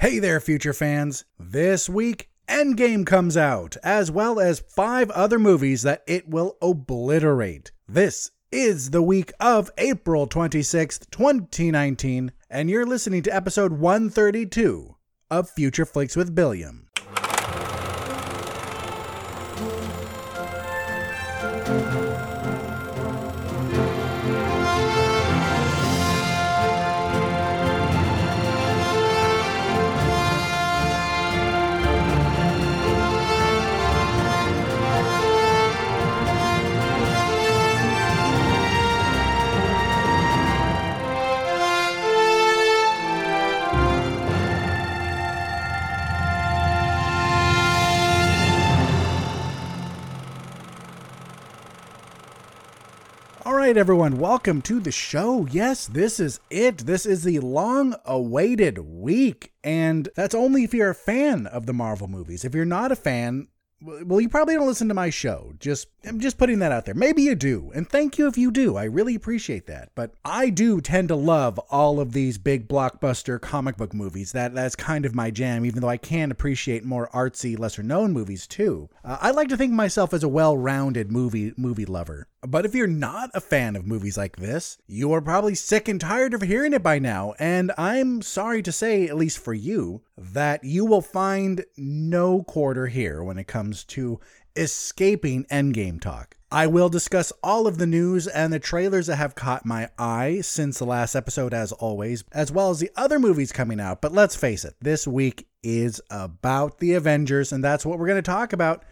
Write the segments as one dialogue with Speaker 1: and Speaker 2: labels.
Speaker 1: Hey there, future fans. This week, Endgame comes out, as well as five other movies that it will obliterate. This is the week of April 26th, 2019, and you're listening to episode 132 of Future Flicks with Billiam. Right, everyone, welcome to the show. Yes, this is it. This is the long awaited week. And that's only if you're a fan of the Marvel movies. If you're not a fan, well, you probably don't listen to my show. Just I'm just putting that out there. Maybe you do, and thank you if you do. I really appreciate that. But I do tend to love all of these big blockbuster comic book movies. That that's kind of my jam. Even though I can appreciate more artsy, lesser known movies too. Uh, I like to think of myself as a well-rounded movie movie lover. But if you're not a fan of movies like this, you are probably sick and tired of hearing it by now. And I'm sorry to say, at least for you, that you will find no quarter here when it comes to escaping Endgame talk. I will discuss all of the news and the trailers that have caught my eye since the last episode, as always, as well as the other movies coming out. But let's face it, this week is about the Avengers, and that's what we're going to talk about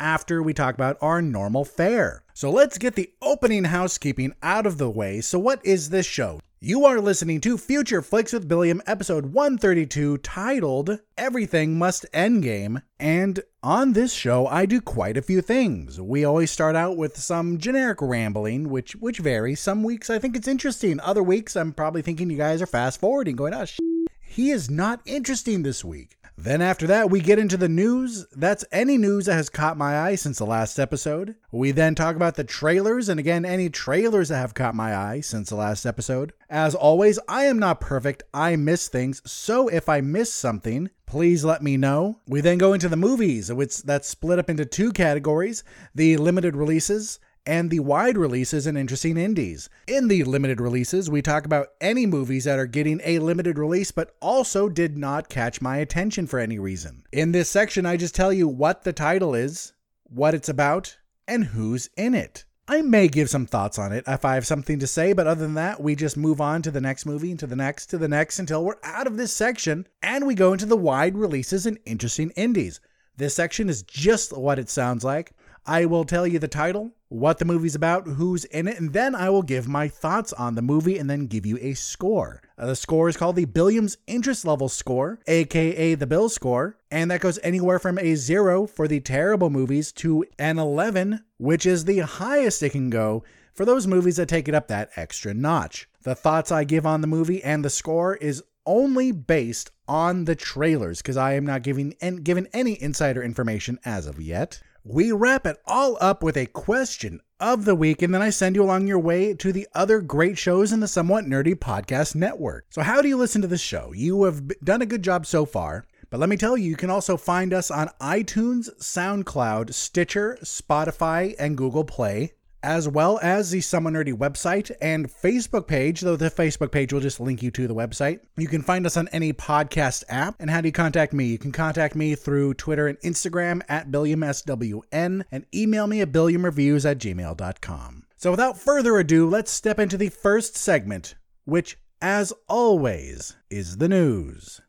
Speaker 1: after we talk about our normal fare. So let's get the opening housekeeping out of the way. So, what is this show? You are listening to Future Flicks with Billiam, episode 132, titled Everything Must Endgame. And on this show, I do quite a few things. We always start out with some generic rambling, which which varies. Some weeks I think it's interesting. Other weeks I'm probably thinking you guys are fast forwarding, going, oh, sh- he is not interesting this week. Then after that, we get into the news. That's any news that has caught my eye since the last episode. We then talk about the trailers, and again, any trailers that have caught my eye since the last episode. As always, I am not perfect. I miss things. So if I miss something, please let me know. We then go into the movies, which that's split up into two categories the limited releases and the wide releases and interesting indies. In the limited releases, we talk about any movies that are getting a limited release but also did not catch my attention for any reason. In this section, I just tell you what the title is, what it's about, and who's in it. I may give some thoughts on it if I have something to say, but other than that, we just move on to the next movie, to the next, to the next until we're out of this section and we go into the wide releases and interesting indies. This section is just what it sounds like. I will tell you the title, what the movie's about, who's in it, and then I will give my thoughts on the movie and then give you a score. Uh, the score is called the Billiams Interest Level Score, aka the Bill Score, and that goes anywhere from a zero for the terrible movies to an 11, which is the highest it can go for those movies that take it up that extra notch. The thoughts I give on the movie and the score is only based on the trailers because I am not giving given any insider information as of yet. We wrap it all up with a question of the week, and then I send you along your way to the other great shows in the Somewhat Nerdy Podcast Network. So, how do you listen to this show? You have done a good job so far. But let me tell you, you can also find us on iTunes, SoundCloud, Stitcher, Spotify, and Google Play as well as the Somewhat Nerdy website and Facebook page, though the Facebook page will just link you to the website. You can find us on any podcast app. And how do you contact me? You can contact me through Twitter and Instagram at BilliamSWN and email me at BilliamReviews at gmail.com. So without further ado, let's step into the first segment, which, as always, is the news.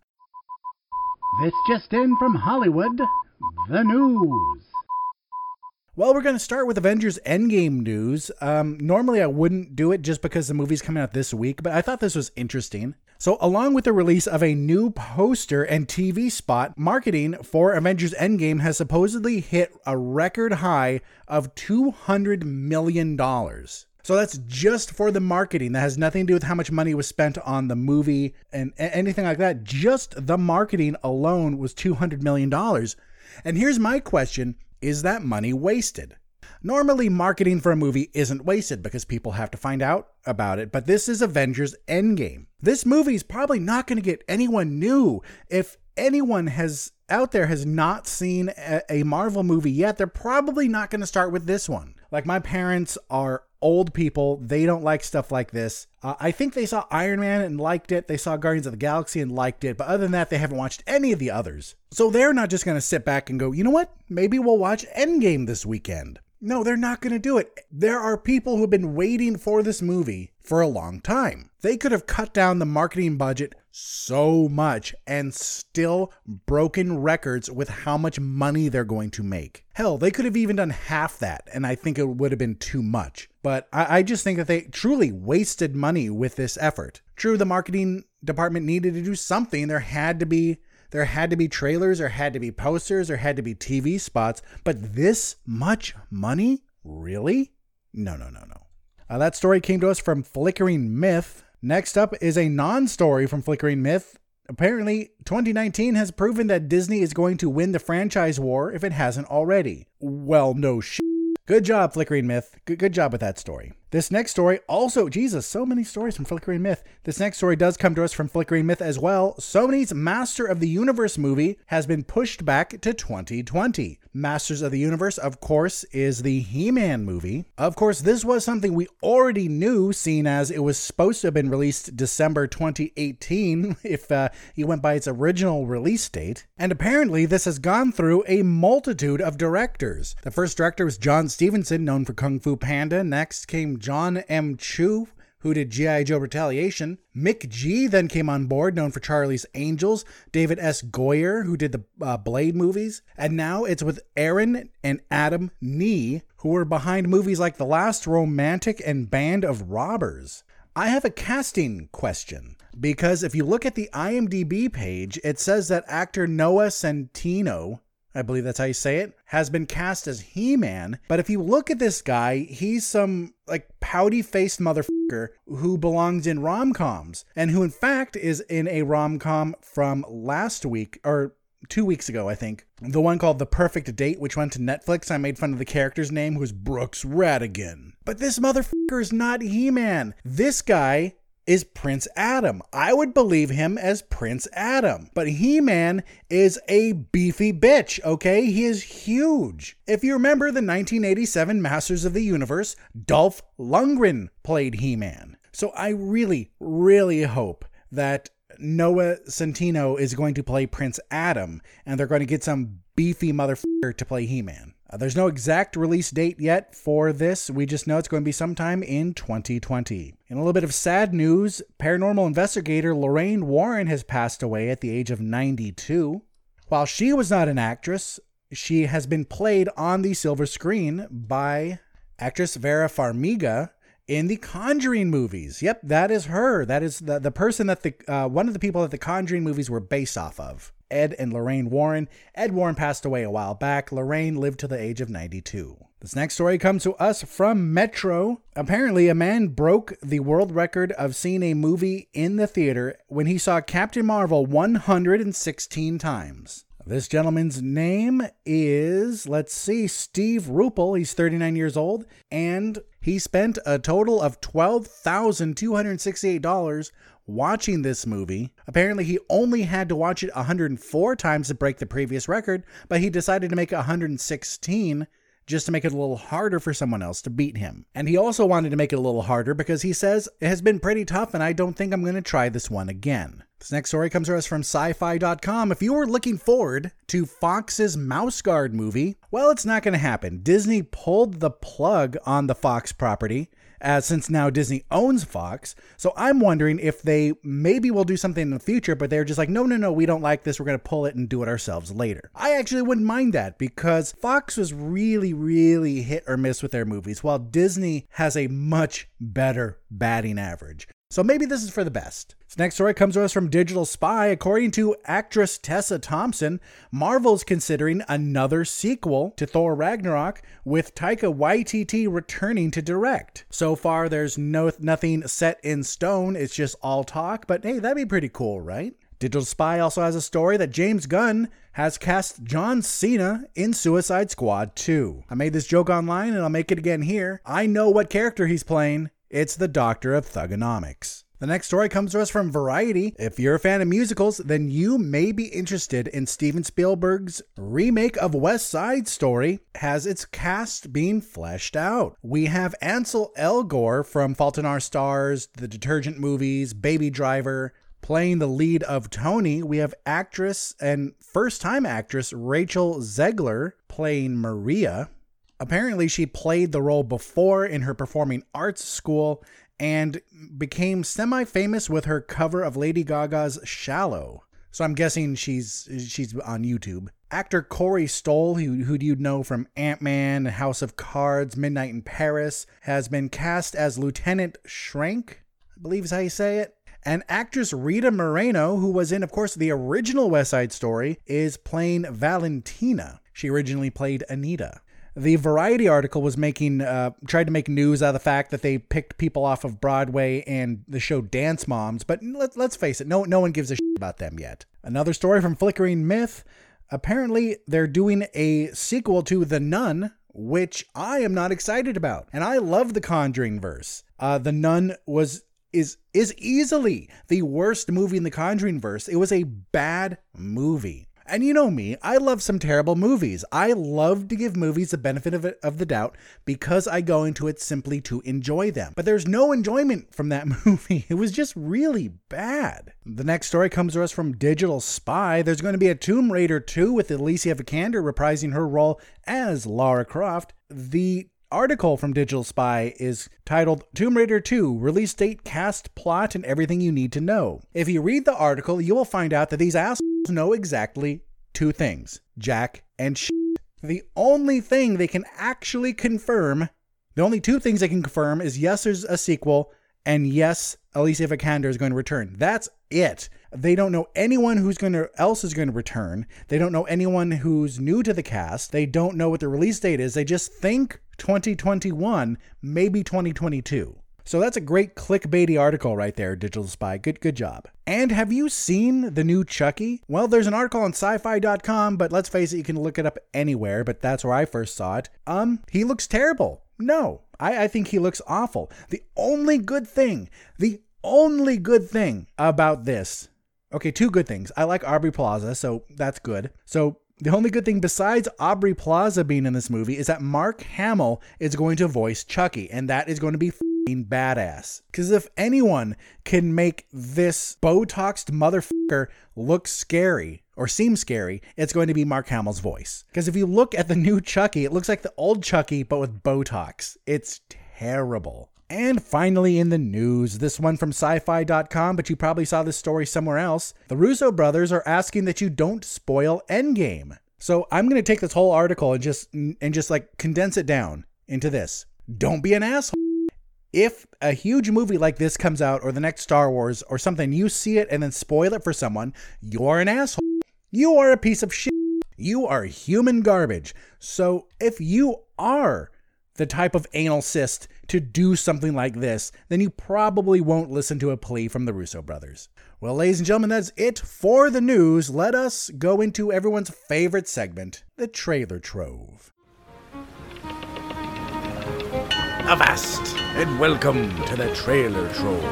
Speaker 1: This just in from Hollywood, the news. Well, we're going to start with Avengers Endgame news. Um, normally, I wouldn't do it just because the movie's coming out this week, but I thought this was interesting. So, along with the release of a new poster and TV spot, marketing for Avengers Endgame has supposedly hit a record high of $200 million. So that's just for the marketing. That has nothing to do with how much money was spent on the movie and anything like that. Just the marketing alone was $200 million. And here's my question is that money wasted? Normally, marketing for a movie isn't wasted because people have to find out about it, but this is Avengers Endgame. This movie is probably not going to get anyone new, if anyone has out there has not seen a, a Marvel movie yet, they're probably not going to start with this one. Like my parents are old people. They don't like stuff like this. Uh, I think they saw Iron Man and liked it. They saw Guardians of the Galaxy and liked it. But other than that, they haven't watched any of the others. So they're not just going to sit back and go, you know what? Maybe we'll watch Endgame this weekend. No, they're not going to do it. There are people who've been waiting for this movie for a long time. They could have cut down the marketing budget so much and still broken records with how much money they're going to make. Hell, they could have even done half that, and I think it would have been too much. But I, I just think that they truly wasted money with this effort. True, the marketing department needed to do something. There had to be there had to be trailers, there had to be posters, there had to be TV spots, but this much money? Really? No, no, no, no. Uh, that story came to us from Flickering Myth. Next up is a non story from Flickering Myth. Apparently, 2019 has proven that Disney is going to win the franchise war if it hasn't already. Well, no shit. Good job, Flickering Myth. Good, good job with that story. This next story also, Jesus, so many stories from Flickering Myth. This next story does come to us from Flickering Myth as well. Sony's Master of the Universe movie has been pushed back to 2020. Masters of the Universe, of course, is the He Man movie. Of course, this was something we already knew, seeing as it was supposed to have been released December 2018 if uh, you went by its original release date. And apparently, this has gone through a multitude of directors. The first director was John Stevenson, known for Kung Fu Panda. Next came John M. Chu, who did G.I. Joe Retaliation. Mick G then came on board, known for Charlie's Angels. David S. Goyer, who did the uh, Blade movies. And now it's with Aaron and Adam Nee, who were behind movies like The Last Romantic and Band of Robbers. I have a casting question because if you look at the IMDb page, it says that actor Noah Centineo I believe that's how you say it, has been cast as He Man. But if you look at this guy, he's some like pouty faced motherfucker who belongs in rom coms and who, in fact, is in a rom com from last week or two weeks ago, I think. The one called The Perfect Date, which went to Netflix. I made fun of the character's name, who's Brooks Rattigan. But this motherfucker is not He Man. This guy is Prince Adam. I would believe him as Prince Adam. But He Man is a beefy bitch, okay? He is huge. If you remember the 1987 Masters of the Universe, Dolph Lundgren played He Man. So I really, really hope that Noah Centineo is going to play Prince Adam and they're going to get some beefy motherfucker to play He Man. Uh, there's no exact release date yet for this. We just know it's going to be sometime in 2020. In a little bit of sad news, paranormal investigator Lorraine Warren has passed away at the age of 92. While she was not an actress, she has been played on the silver screen by actress Vera Farmiga in the Conjuring movies. Yep, that is her. That is the, the person that the uh, one of the people that the Conjuring movies were based off of. Ed and Lorraine Warren. Ed Warren passed away a while back. Lorraine lived to the age of 92. This next story comes to us from Metro. Apparently, a man broke the world record of seeing a movie in the theater when he saw Captain Marvel 116 times. This gentleman's name is, let's see, Steve Rupel. He's 39 years old, and he spent a total of $12,268 watching this movie. Apparently, he only had to watch it 104 times to break the previous record, but he decided to make it 116 just to make it a little harder for someone else to beat him. And he also wanted to make it a little harder because he says, It has been pretty tough and I don't think I'm going to try this one again. This next story comes to us from sci fi.com. If you were looking forward to Fox's Mouse Guard movie, well, it's not going to happen. Disney pulled the plug on the Fox property as since now Disney owns Fox. So I'm wondering if they maybe will do something in the future, but they're just like, no, no, no, we don't like this. We're going to pull it and do it ourselves later. I actually wouldn't mind that because Fox was really, really hit or miss with their movies, while Disney has a much better batting average. So maybe this is for the best. This next story comes to us from Digital Spy. According to actress Tessa Thompson, Marvel's considering another sequel to Thor Ragnarok with Taika Waititi returning to direct. So far, there's no nothing set in stone. It's just all talk, but hey, that'd be pretty cool, right? Digital Spy also has a story that James Gunn has cast John Cena in Suicide Squad 2. I made this joke online and I'll make it again here. I know what character he's playing. It's the Doctor of Thuganomics. The next story comes to us from Variety. If you're a fan of musicals, then you may be interested in Steven Spielberg's remake of West Side Story has its cast being fleshed out. We have Ansel Elgort from Fault in Our Stars, the Divergent movies, Baby Driver, Playing the lead of Tony, we have actress and first time actress Rachel Zegler playing Maria. Apparently, she played the role before in her performing arts school and became semi famous with her cover of Lady Gaga's Shallow. So I'm guessing she's she's on YouTube. Actor Corey Stoll, who, who you'd know from Ant Man, House of Cards, Midnight in Paris, has been cast as Lieutenant Schrank, I believe is how you say it. And actress Rita Moreno, who was in, of course, the original West Side Story, is playing Valentina. She originally played Anita. The Variety article was making, uh, tried to make news out of the fact that they picked people off of Broadway and the show Dance Moms, but let, let's face it, no, no one gives a shit about them yet. Another story from Flickering Myth. Apparently, they're doing a sequel to The Nun, which I am not excited about. And I love the Conjuring verse. Uh, the Nun was is is easily the worst movie in the Conjuring verse. It was a bad movie. And you know me, I love some terrible movies. I love to give movies the benefit of, it, of the doubt because I go into it simply to enjoy them. But there's no enjoyment from that movie. It was just really bad. The next story comes to us from Digital Spy. There's going to be a Tomb Raider 2 with Alicia Vikander reprising her role as Lara Croft. The article from Digital Spy is titled Tomb Raider 2 Release Date, Cast, Plot, and Everything You Need to Know. If you read the article, you will find out that these assholes know exactly two things Jack and shit. The only thing they can actually confirm, the only two things they can confirm is yes, there's a sequel, and yes, Alicia Vikander is going to return. That's it. They don't know anyone who's going to else is going to return. They don't know anyone who's new to the cast. They don't know what the release date is. They just think 2021, maybe 2022. So that's a great clickbaity article right there, Digital Spy. Good good job. And have you seen the new Chucky? Well, there's an article on sci-fi.com, but let's face it, you can look it up anywhere, but that's where I first saw it. Um, he looks terrible. No, I, I think he looks awful. The only good thing, the only good thing about this Okay, two good things. I like Aubrey Plaza, so that's good. So the only good thing besides Aubrey Plaza being in this movie is that Mark Hamill is going to voice Chucky, and that is going to be badass. Because if anyone can make this Botoxed motherfucker look scary or seem scary, it's going to be Mark Hamill's voice. Because if you look at the new Chucky, it looks like the old Chucky, but with Botox. It's terrible. And finally, in the news, this one from sci fi.com, but you probably saw this story somewhere else. The Russo brothers are asking that you don't spoil Endgame. So I'm going to take this whole article and just and just like condense it down into this. Don't be an asshole. If a huge movie like this comes out or the next Star Wars or something, you see it and then spoil it for someone, you're an asshole. You are a piece of shit. You are human garbage. So if you are the type of anal cyst to do something like this, then you probably won't listen to a plea from the Russo brothers. Well, ladies and gentlemen, that's it for the news. Let us go into everyone's favorite segment, the trailer trove. Avast, and welcome to the trailer trove.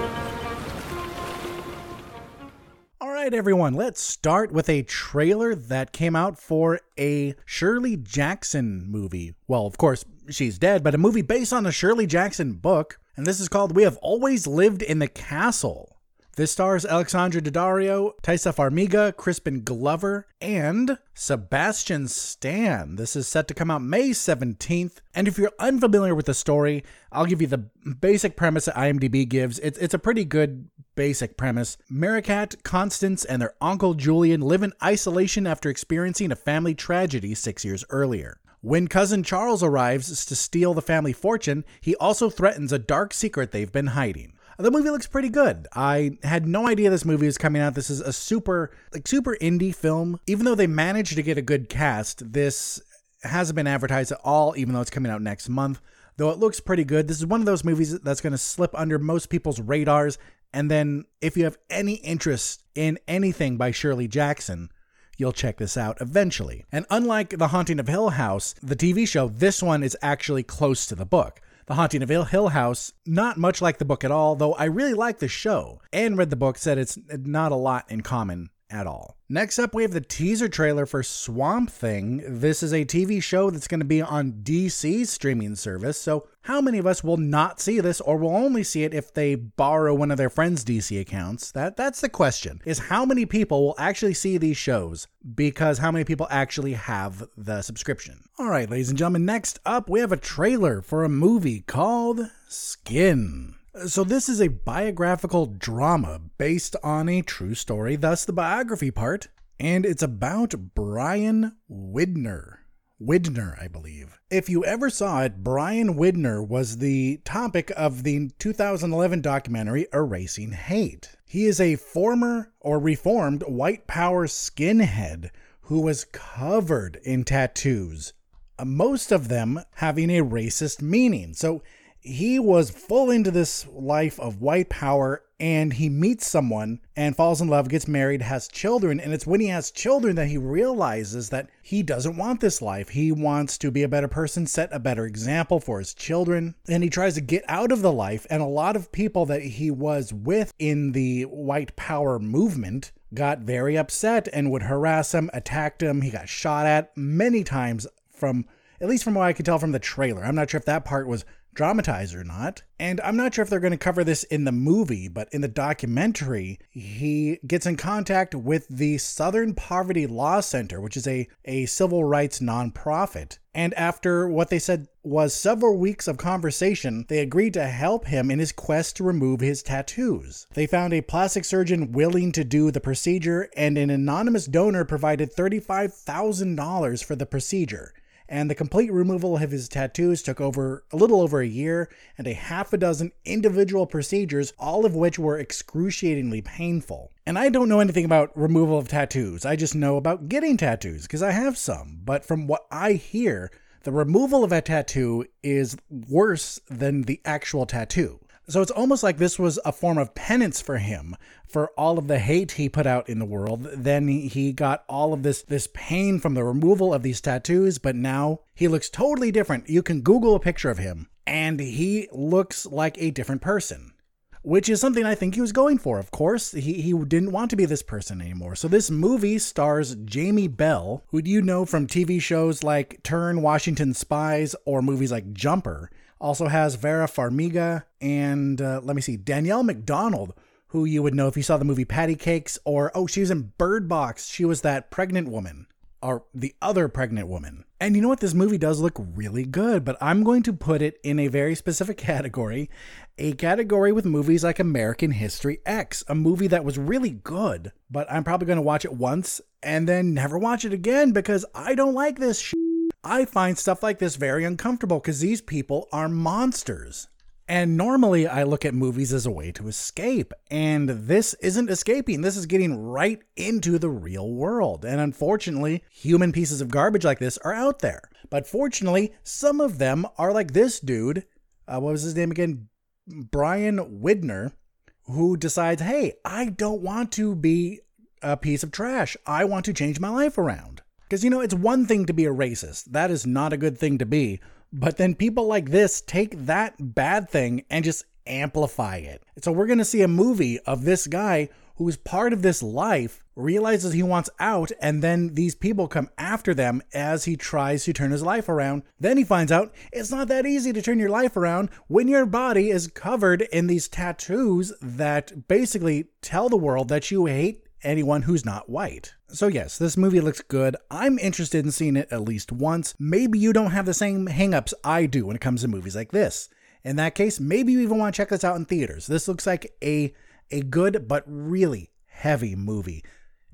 Speaker 1: All right, everyone, let's start with a trailer that came out for a Shirley Jackson movie. Well, of course, she's dead, but a movie based on a Shirley Jackson book. And this is called We Have Always Lived in the Castle. This stars Alexandra Daddario, Taissa Farmiga, Crispin Glover, and Sebastian Stan. This is set to come out May 17th. And if you're unfamiliar with the story, I'll give you the basic premise that IMDb gives. It's, it's a pretty good basic premise. Merricat, Constance, and their uncle Julian live in isolation after experiencing a family tragedy six years earlier. When cousin Charles arrives to steal the family fortune, he also threatens a dark secret they've been hiding. The movie looks pretty good. I had no idea this movie was coming out. This is a super like super indie film. Even though they managed to get a good cast, this hasn't been advertised at all even though it's coming out next month. Though it looks pretty good. This is one of those movies that's going to slip under most people's radars and then if you have any interest in anything by Shirley Jackson, you'll check this out eventually. And unlike The Haunting of Hill House, the TV show, this one is actually close to the book. The Haunting of Hill House, not much like the book at all, though I really like the show and read the book, said it's not a lot in common at all. Next up, we have the teaser trailer for Swamp Thing. This is a TV show that's going to be on DC's streaming service. So, how many of us will not see this or will only see it if they borrow one of their friends' DC accounts? That that's the question. Is how many people will actually see these shows because how many people actually have the subscription? All right, ladies and gentlemen, next up, we have a trailer for a movie called Skin. So, this is a biographical drama based on a true story, thus the biography part, and it's about Brian Widner. Widner, I believe. If you ever saw it, Brian Widner was the topic of the 2011 documentary Erasing Hate. He is a former or reformed white power skinhead who was covered in tattoos, most of them having a racist meaning. So, he was full into this life of white power and he meets someone and falls in love, gets married, has children. And it's when he has children that he realizes that he doesn't want this life. He wants to be a better person, set a better example for his children. And he tries to get out of the life. And a lot of people that he was with in the white power movement got very upset and would harass him, attacked him. He got shot at many times from, at least from what I could tell from the trailer. I'm not sure if that part was dramatized or not. And I'm not sure if they're going to cover this in the movie, but in the documentary, he gets in contact with the Southern Poverty Law Center, which is a, a civil rights nonprofit. And after what they said was several weeks of conversation, they agreed to help him in his quest to remove his tattoos. They found a plastic surgeon willing to do the procedure, and an anonymous donor provided $35,000 for the procedure and the complete removal of his tattoos took over a little over a year and a half a dozen individual procedures, all of which were excruciatingly painful. And I don't know anything about removal of tattoos, I just know about getting tattoos because I have some. But from what I hear, the removal of a tattoo is worse than the actual tattoo. So it's almost like this was a form of penance for him for all of the hate he put out in the world. Then he got all of this this pain from the removal of these tattoos, but now he looks totally different. You can Google a picture of him and he looks like a different person. Which is something I think he was going for, of course. He, he didn't want to be this person anymore. So, this movie stars Jamie Bell, who you know from TV shows like Turn, Washington Spies, or movies like Jumper. Also has Vera Farmiga and uh, let me see, Danielle Macdonald, who you would know if you saw the movie Patty Cakes, or oh, she was in Bird Box. She was that pregnant woman, or the other pregnant woman. And you know what? This movie does look really good, but I'm going to put it in a very specific category a category with movies like American History X, a movie that was really good, but I'm probably going to watch it once and then never watch it again because I don't like this shit. I find stuff like this very uncomfortable because these people are monsters. And normally I look at movies as a way to escape, and this isn't escaping. This is getting right into the real world. And unfortunately, human pieces of garbage like this are out there. But fortunately, some of them are like this dude. Uh, what was his name again? Brian Widner, who decides, hey, I don't want to be a piece of trash. I want to change my life around. Because, you know, it's one thing to be a racist. That is not a good thing to be. But then people like this take that bad thing and just amplify it. So we're going to see a movie of this guy who's part of this life realizes he wants out and then these people come after them as he tries to turn his life around. Then he finds out it's not that easy to turn your life around when your body is covered in these tattoos that basically tell the world that you hate anyone who's not white. So, yes, this movie looks good. I'm interested in seeing it at least once. Maybe you don't have the same hangups I do when it comes to movies like this. In that case, maybe you even want to check this out in theaters. This looks like a a good but really heavy movie.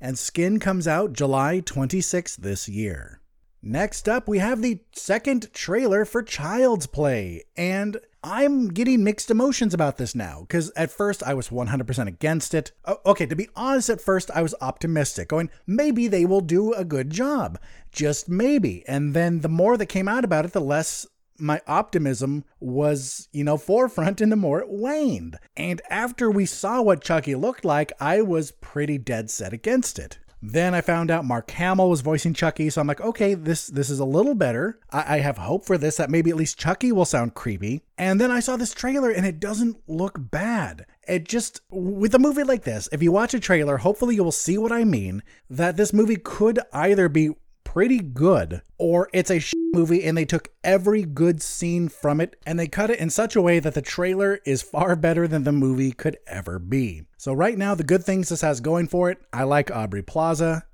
Speaker 1: And Skin comes out July 26th this year. Next up, we have the second trailer for Child's Play. And I'm getting mixed emotions about this now because at first I was 100% against it. okay, to be honest, at first I was optimistic, going, maybe they will do a good job. Just maybe. And then the more that came out about it, the less my optimism was, you know, forefront and the more it waned. And after we saw what Chucky looked like, I was pretty dead set against it. Then I found out Mark Hamill was voicing Chucky, so I'm like, okay, this this is a little better. I, I have hope for this that maybe at least Chucky will sound creepy. And then I saw this trailer and it doesn't look bad. It just with a movie like this, if you watch a trailer, hopefully you will see what I mean. That this movie could either be pretty good or it's a movie and they took every good scene from it and they cut it in such a way that the trailer is far better than the movie could ever be. So right now the good things this has going for it, I like Aubrey Plaza,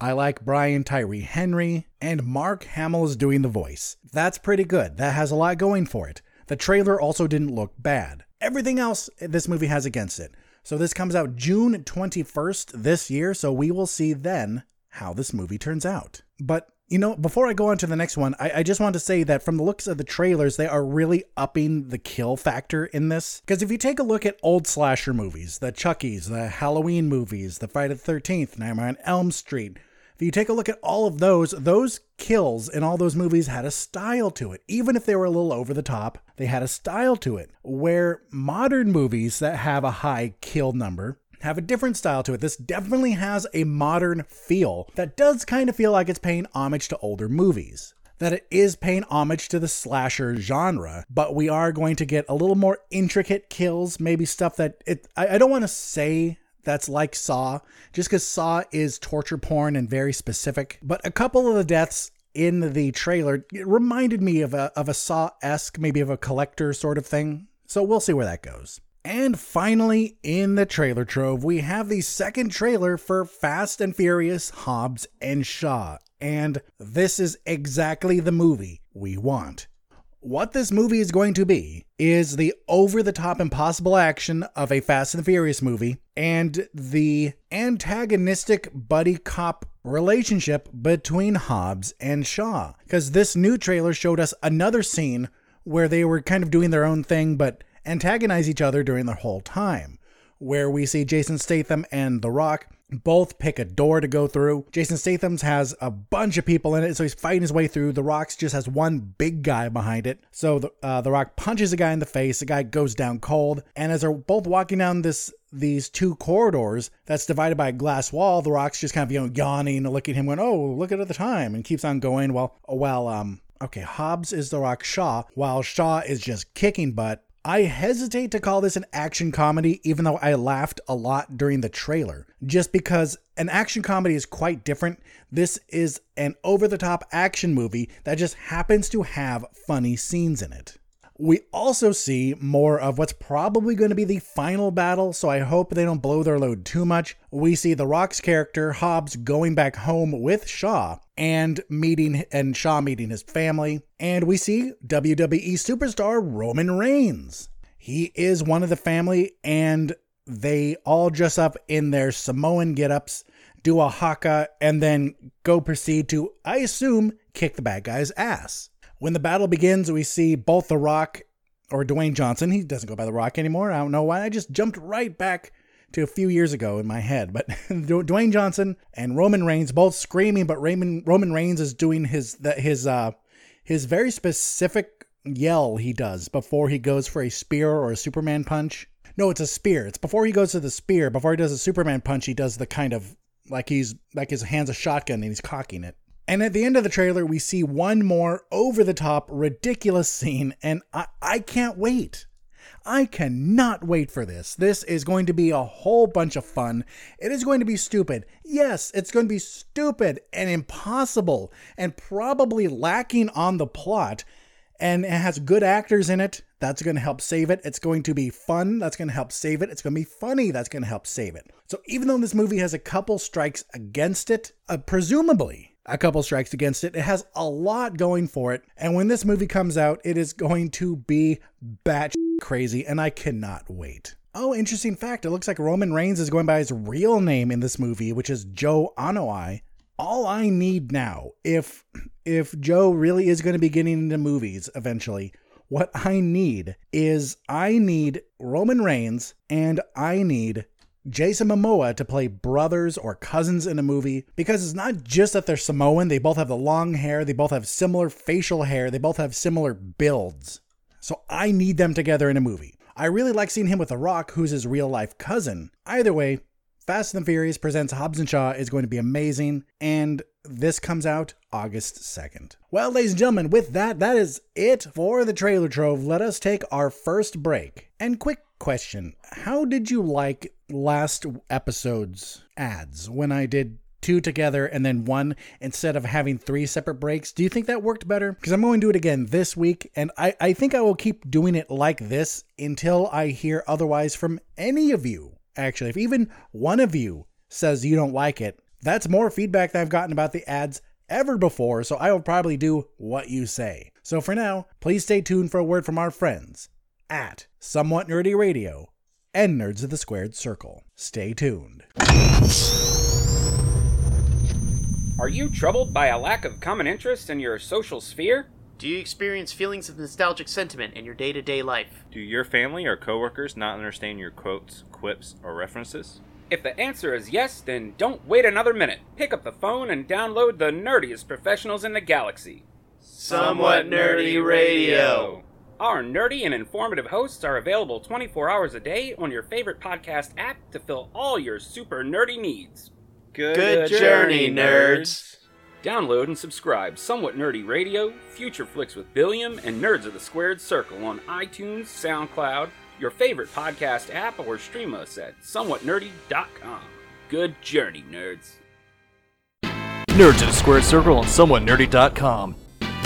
Speaker 1: I like Brian Tyree Henry, and Mark Hamill is doing the voice. That's pretty good. That has a lot going for it. The trailer also didn't look bad. Everything else this movie has against it. So this comes out June 21st this year, so we will see then how this movie turns out. But you know, before I go on to the next one, I, I, just want to say that from the looks of the trailers, they are really upping the kill factor in this. Because if you take a look at old slasher movies, the Chucky's, the Halloween movies, the Friday the 13th, Nightmare on Elm Street, if you take a look at all of those, those kills in all those movies had a style to it. Even if they were a little over the top, they had a style to it. Where modern movies that have a high kill number have a different style to it. This definitely has a modern feel that does kind of feel like it's paying homage to older movies. That it is paying homage to the slasher genre, but we are going to get a little more intricate kills, maybe stuff that it. I, I don't want to say that's like Saw, just because Saw is torture porn and very specific. But a couple of the deaths in the trailer reminded me of a of a Saw esque, maybe of a collector sort of thing. So we'll see where that goes. And finally, in the trailer trove, we have the second trailer for Fast and Furious Hobbs and Shaw. And this is exactly the movie we want. What this movie is going to be is the over the top impossible action of a Fast and the Furious movie and the antagonistic buddy cop relationship between Hobbs and Shaw. Because this new trailer showed us another scene where they were kind of doing their own thing, but antagonize each other during the whole time, where we see Jason Statham and The Rock both pick a door to go through. Jason Statham's has a bunch of people in it, so he's fighting his way through. The Rock's just has one big guy behind it. So the, uh, the Rock punches a guy in the face. The guy goes down cold, and as they're both walking down this these two corridors that's divided by a glass wall, the Rock's just kind of you know yawning, looking at him, going, "Oh, look at the time," and keeps on going. While while um okay, Hobbs is the Rock Shaw, while Shaw is just kicking butt I hesitate to call this an action comedy, even though I laughed a lot during the trailer, just because an action comedy is quite different. This is an over the top action movie that just happens to have funny scenes in it. We also see more of what's probably going to be the final battle, so I hope they don't blow their load too much. We see The Rock's character, Hobbs, going back home with Shaw and meeting and Shaw meeting his family. And we see WWE superstar Roman Reigns. He is one of the family, and they all dress up in their Samoan get-ups, do a haka, and then go proceed to, I assume, kick the bad guy's ass. When the battle begins, we see both The Rock or Dwayne Johnson. He doesn't go by The Rock anymore. I don't know why. I just jumped right back to a few years ago in my head. But Dwayne Johnson and Roman Reigns both screaming, but Roman Roman Reigns is doing his his uh his very specific yell he does before he goes for a spear or a Superman punch. No, it's a spear. It's before he goes to the spear. Before he does a Superman punch, he does the kind of like he's like his hands a shotgun and he's cocking it. And at the end of the trailer, we see one more over the top, ridiculous scene, and I, I can't wait. I cannot wait for this. This is going to be a whole bunch of fun. It is going to be stupid. Yes, it's going to be stupid and impossible and probably lacking on the plot. And it has good actors in it. That's going to help save it. It's going to be fun. That's going to help save it. It's going to be funny. That's going to help save it. So even though this movie has a couple strikes against it, uh, presumably a couple strikes against it. It has a lot going for it. And when this movie comes out, it is going to be batch crazy, and I cannot wait. Oh, interesting fact. It looks like Roman Reigns is going by his real name in this movie, which is Joe Anoa'i. All I need now, if if Joe really is going to be getting into movies eventually, what I need is I need Roman Reigns and I need Jason Momoa to play brothers or cousins in a movie because it's not just that they're Samoan, they both have the long hair, they both have similar facial hair, they both have similar builds. So I need them together in a movie. I really like seeing him with The Rock, who's his real life cousin. Either way, Fast and Furious presents Hobbs and Shaw is going to be amazing, and this comes out August 2nd. Well, ladies and gentlemen, with that, that is it for the trailer trove. Let us take our first break. And quick question How did you like last episode's ads when I did two together and then one instead of having three separate breaks. Do you think that worked better? Because I'm going to do it again this week, and I, I think I will keep doing it like this until I hear otherwise from any of you actually. If even one of you says you don't like it, that's more feedback that I've gotten about the ads ever before, so I will probably do what you say. So for now, please stay tuned for a word from our friends at Somewhat Nerdy Radio and Nerds of the Squared Circle. Stay tuned.
Speaker 2: Are you troubled by a lack of common interest in your social sphere?
Speaker 3: Do you experience feelings of nostalgic sentiment in your day to day life?
Speaker 4: Do your family or coworkers not understand your quotes, quips, or references?
Speaker 2: If the answer is yes, then don't wait another minute. Pick up the phone and download the nerdiest professionals in the galaxy.
Speaker 3: Somewhat Nerdy Radio.
Speaker 2: Our nerdy and informative hosts are available 24 hours a day on your favorite podcast app to fill all your super nerdy needs.
Speaker 3: Good, journey, nerds.
Speaker 2: Download and subscribe Somewhat Nerdy Radio, Future Flicks with Billiam, and Nerds of the Squared Circle on iTunes, SoundCloud, your favorite podcast app, or stream us at somewhatnerdy.com. Good journey, nerds.
Speaker 5: Nerds of the Squared Circle on somewhatnerdy.com.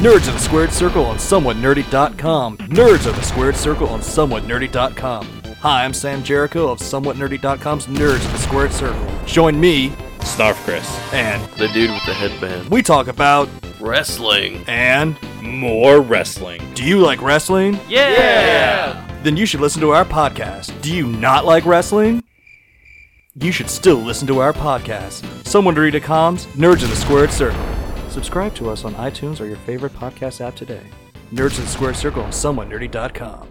Speaker 5: Nerds of the Squared Circle on somewhatnerdy.com. Nerds of the Squared Circle on somewhatnerdy.com. Hi, I'm Sam Jericho of somewhatnerdy.com's Nerds of the Squared Circle. Join me
Speaker 4: Snarf Chris.
Speaker 5: and
Speaker 6: The dude with the headband.
Speaker 5: we talk about
Speaker 6: Wrestling.
Speaker 5: and
Speaker 4: More wrestling.
Speaker 5: do you like wrestling?
Speaker 3: Yeah!
Speaker 5: Then you should listen to our podcast. Do you not like wrestling? You should still listen to our podcast. SomewhatNerdy.com's Nerds of the Squared Circle. Subscribe to us on iTunes or your favorite podcast app today. Nerds of Square Circle on SomewhatNerdy.com.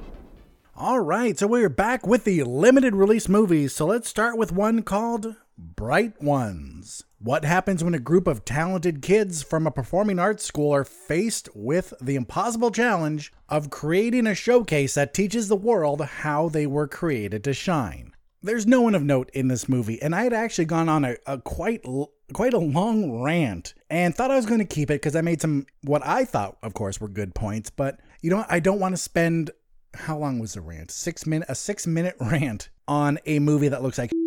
Speaker 1: All right, so we're back with the limited release movies. So let's start with one called Bright Ones. What happens when a group of talented kids from a performing arts school are faced with the impossible challenge of creating a showcase that teaches the world how they were created to shine? There's no one of note in this movie, and I had actually gone on a, a quite quite a long rant and thought I was going to keep it because I made some what I thought, of course, were good points. But you know, I don't want to spend how long was the rant? Six minute a six minute rant on a movie that looks like.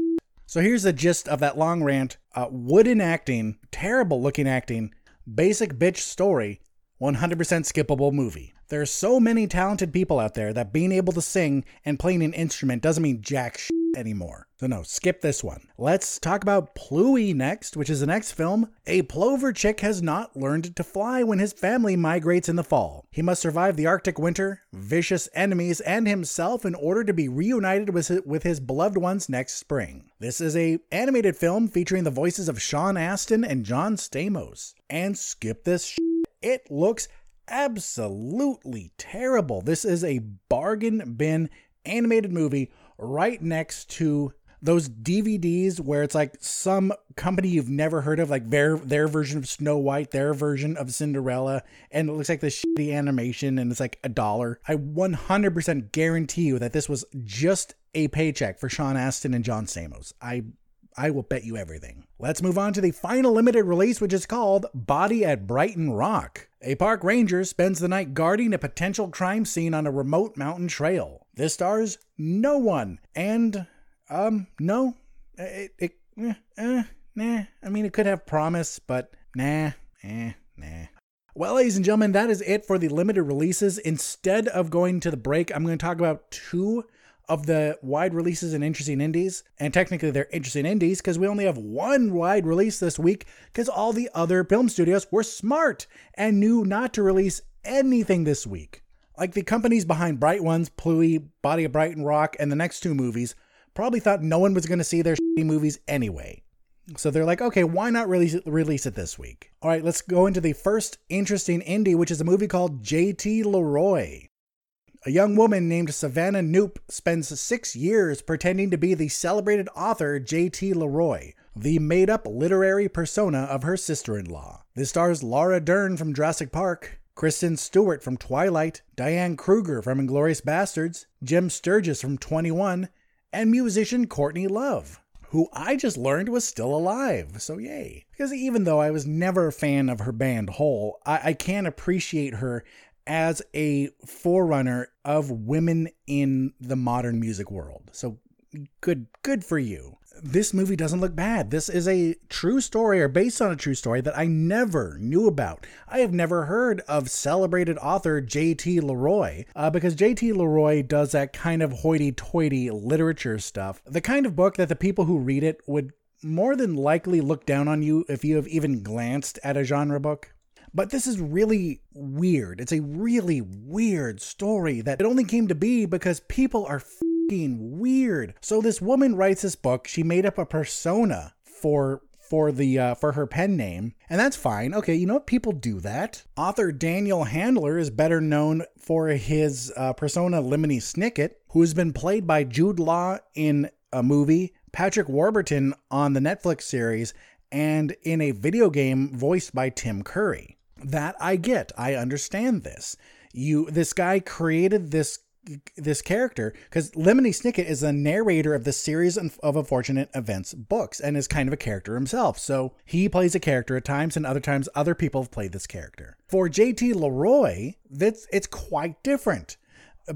Speaker 1: So here's the gist of that long rant: uh, wooden acting, terrible looking acting, basic bitch story, 100% skippable movie. There are so many talented people out there that being able to sing and playing an instrument doesn't mean jack shit anymore. So no, skip this one. Let's talk about Ploey next, which is the next film. A plover chick has not learned to fly when his family migrates in the fall. He must survive the Arctic winter, vicious enemies, and himself in order to be reunited with his, with his beloved ones next spring. This is a animated film featuring the voices of Sean Astin and John Stamos. And skip this shit. It looks absolutely terrible. This is a bargain bin animated movie right next to those DVDs where it's like some company you've never heard of, like their their version of Snow White, their version of Cinderella, and it looks like this shitty animation, and it's like a dollar. I 100% guarantee you that this was just a paycheck for Sean Astin and John Stamos. I I will bet you everything. Let's move on to the final limited release, which is called Body at Brighton Rock. A park ranger spends the night guarding a potential crime scene on a remote mountain trail. This stars no one, and um, no, it, it eh, eh, nah. I mean, it could have promise, but nah, eh, nah. Well, ladies and gentlemen, that is it for the limited releases. Instead of going to the break, I'm going to talk about two of the wide releases and interesting indies. And technically, they're interesting indies because we only have one wide release this week because all the other film studios were smart and knew not to release anything this week. Like the companies behind Bright Ones, Ploey, Body of Brighton Rock, and the next two movies probably thought no one was going to see their shitty movies anyway. So they're like, okay, why not release it, release it this week? All right, let's go into the first interesting indie, which is a movie called J.T. Leroy. A young woman named Savannah Knoop spends six years pretending to be the celebrated author J.T. Leroy, the made up literary persona of her sister in law. This stars Laura Dern from Jurassic Park, Kristen Stewart from Twilight, Diane Kruger from Inglourious Basterds, Jim Sturgess from 21, and musician Courtney Love. who I just learned was still alive. So yay. Because even though I was never a fan of her band Hole, I, I can appreciate her as a forerunner of women in the modern music world. So good good for you. This movie doesn't look bad. This is a true story or based on a true story that I never knew about. I have never heard of celebrated author J.T. Leroy uh, because J.T. Leroy does that kind of hoity toity literature stuff. The kind of book that the people who read it would more than likely look down on you if you have even glanced at a genre book. But this is really weird. It's a really weird story that it only came to be because people are weird. So this woman writes this book. She made up a persona for for the uh, for her pen name, and that's fine. Okay, you know what? People do that. Author Daniel Handler is better known for his uh, persona Lemony Snicket, who has been played by Jude Law in a movie, Patrick Warburton on the Netflix series, and in a video game voiced by Tim Curry. That I get. I understand this. You this guy created this this character because Lemony Snicket is a narrator of the series of unfortunate events books and is kind of a character himself. So he plays a character at times, and other times other people have played this character. For JT Leroy, that's it's quite different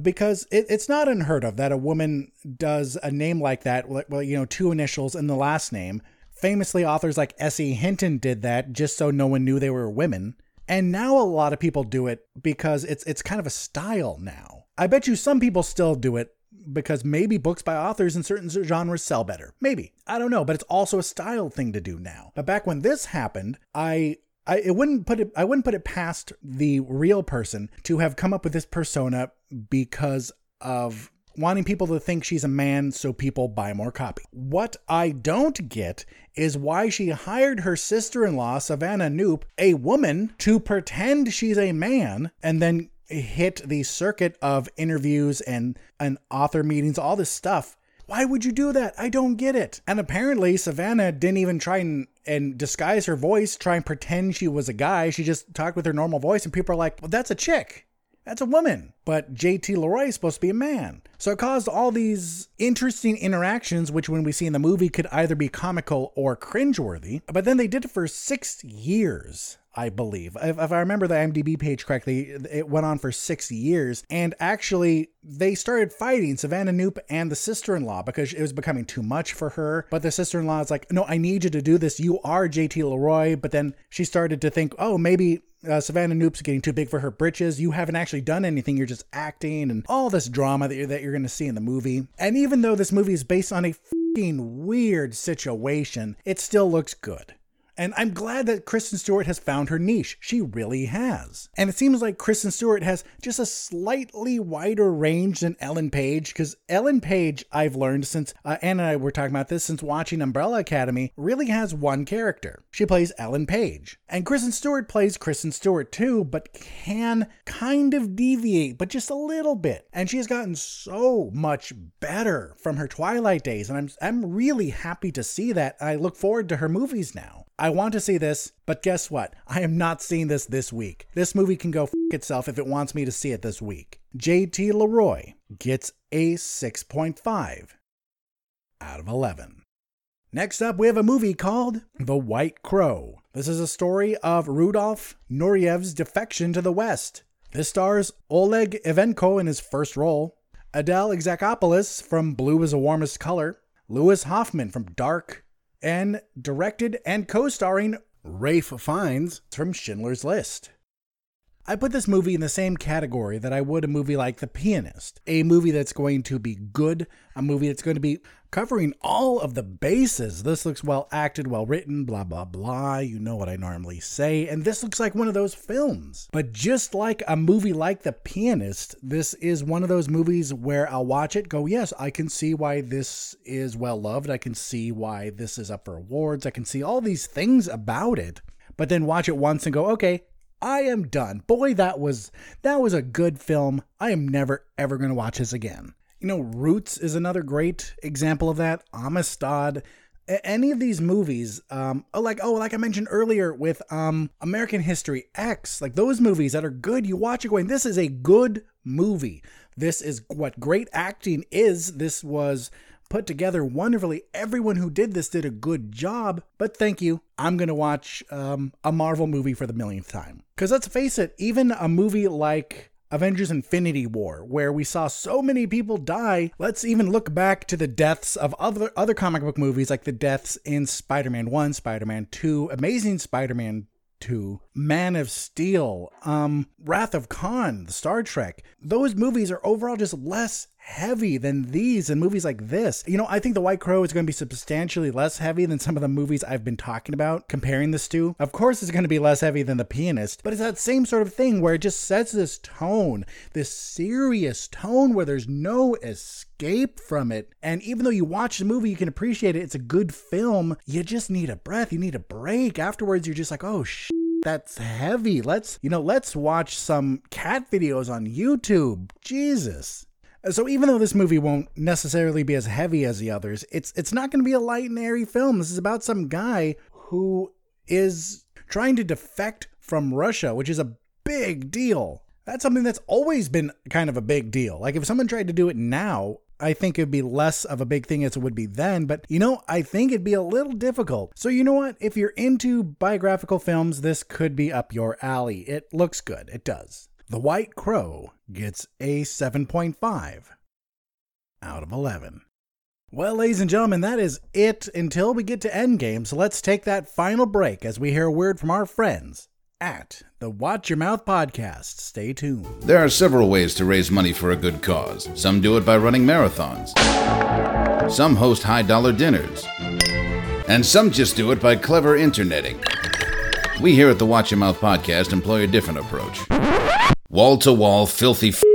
Speaker 1: because it, it's not unheard of that a woman does a name like that, well, you know, two initials and the last name. Famously, authors like S.E. Hinton did that just so no one knew they were women. And now a lot of people do it because it's it's kind of a style now. I bet you some people still do it because maybe books by authors in certain genres sell better. Maybe. I don't know, but it's also a style thing to do now. But back when this happened, I I it wouldn't put it I wouldn't put it past the real person to have come up with this persona because of wanting people to think she's a man so people buy more copy. What I don't get is why she hired her sister in law, Savannah Knoop, a woman, to pretend she's a man and then hit the circuit of interviews and, and author meetings, all this stuff. Why would you do that? I don't get it. And apparently, Savannah didn't even try and, and disguise her voice, try and pretend she was a guy. She just talked with her normal voice, and people are like, well, that's a chick. That's a woman. But JT Leroy is supposed to be a man. So it caused all these interesting interactions, which when we see in the movie could either be comical or cringeworthy. But then they did it for six years. I believe. If, if, I remember the IMDb page correctly, it went on for six years. And actually, they started fighting Savannah Knoop and the sister in law because it was becoming too much for her. But the sister in law is like, no, I need you to do this. You are JT Leroy. But then she started to think, oh, maybe uh, Savannah Knoop's getting too big for her britches. You haven't actually done anything. You're just acting and all this drama that you're, that you're going to see in the movie. And even though this movie is based on a weird situation, it still looks good. And I'm glad that Kristen Stewart has found her niche. She really has. And it seems like Kristen Stewart has just a slightly wider range than Ellen Page, because Ellen Page, I've learned since uh, and I were talking about this since watching Umbrella Academy, really has one character. She plays Ellen Page. And Kristen Stewart plays Kristen Stewart too, but can kind of deviate, but just a little bit. And she has gotten so much better from her Twilight days. And I'm, I'm really happy to see that. I look forward to her movies now. I want to see this, but guess what? I am not seeing this this week. This movie can go f itself if it wants me to see it this week. JT Leroy gets a 6.5 out of 11. Next up, we have a movie called The White Crow. This is a story of Rudolf Nureyev's defection to the West. This stars Oleg Ivenko in his first role, Adele Exarchopoulos from Blue is the Warmest Color, Louis Hofmann from Dark, and directed and co starring Ralph Fiennes from Schindler's List. I put this movie in the same category that I would a movie like The Pianist, a movie that's going to be good, a movie that's going to be covering all of the bases. This looks well acted, well written, blah, blah, blah. You know what I normally say. And this looks like one of those films. But just like a movie like The Pianist, this is one of those movies where I'll watch it, go, yes, I can see why this is well loved. I can see why this is up for awards. I can see all these things about it but then watch it once and go, okay, I am done. Boy, that was that was a good film. I am never ever going to watch this again. You know, Roots is another great example of that. Amistad, any of these movies, um, oh, like oh, like I mentioned earlier with um, American History X, like those movies that are good. You watch it going, this is a good movie. This is what great acting is. This was put together wonderfully. Everyone who did this did a good job, but thank you. I'm going to watch um, a Marvel movie for the millionth time. Because let's face it, even a movie like Avengers Infinity War, where we saw so many people die. Let's even look back to the deaths of other other comic book movies like the deaths in Spider-Man 1, Spider-Man 2, Amazing Spider-Man 2, Man of Steel, um, Wrath of Khan, the Star Trek. Those movies are overall just less heavy than these and movies like this. You know, I think The White Crow is going to be substantially less heavy than some of the movies I've been talking about, comparing this to. Of course, it's going to be less heavy than The Pianist, but it's that same sort of thing where it just sets this tone, this serious tone where there's no escape from it. And even though you watch the movie, you can appreciate it. It's a good film. You just need a breath. You need a break. Afterwards, you're just like, oh, shit that's heavy. Let's, you know, let's watch some cat videos on YouTube. Jesus. So even though this movie won't necessarily be as heavy as the others, it's it's not going to be a light and airy film. This is about some guy who is trying to defect from Russia, which is a big deal. That's something that's always been kind of a big deal. Like if someone tried to do it now, I think it'd be less of a big thing as it would be then, but you know, I think it'd be a little difficult. So, you know what? If you're into biographical films, this could be up your alley. It looks good. It does. The White Crow gets a 7.5 out of 11. Well, ladies and gentlemen, that is it until we get to Endgame. So let's take that final break as we hear a word from our friends at the Watch Your Mouth podcast. Stay tuned.
Speaker 7: There are several ways to raise money for a good cause. Some do it by running marathons, some host high dollar dinners, and some just do it by clever interneting. We here at the Watch Your Mouth podcast employ a different approach. Wall to wall, filthy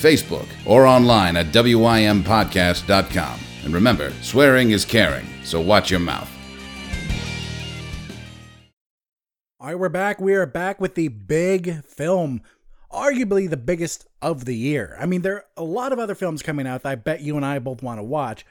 Speaker 7: Facebook, or online at wympodcast.com. And remember, swearing is caring, so watch your mouth.
Speaker 1: All right, we're back. We are back with the big film, arguably the biggest of the year. I mean, there are a lot of other films coming out that I bet you and I both want to watch.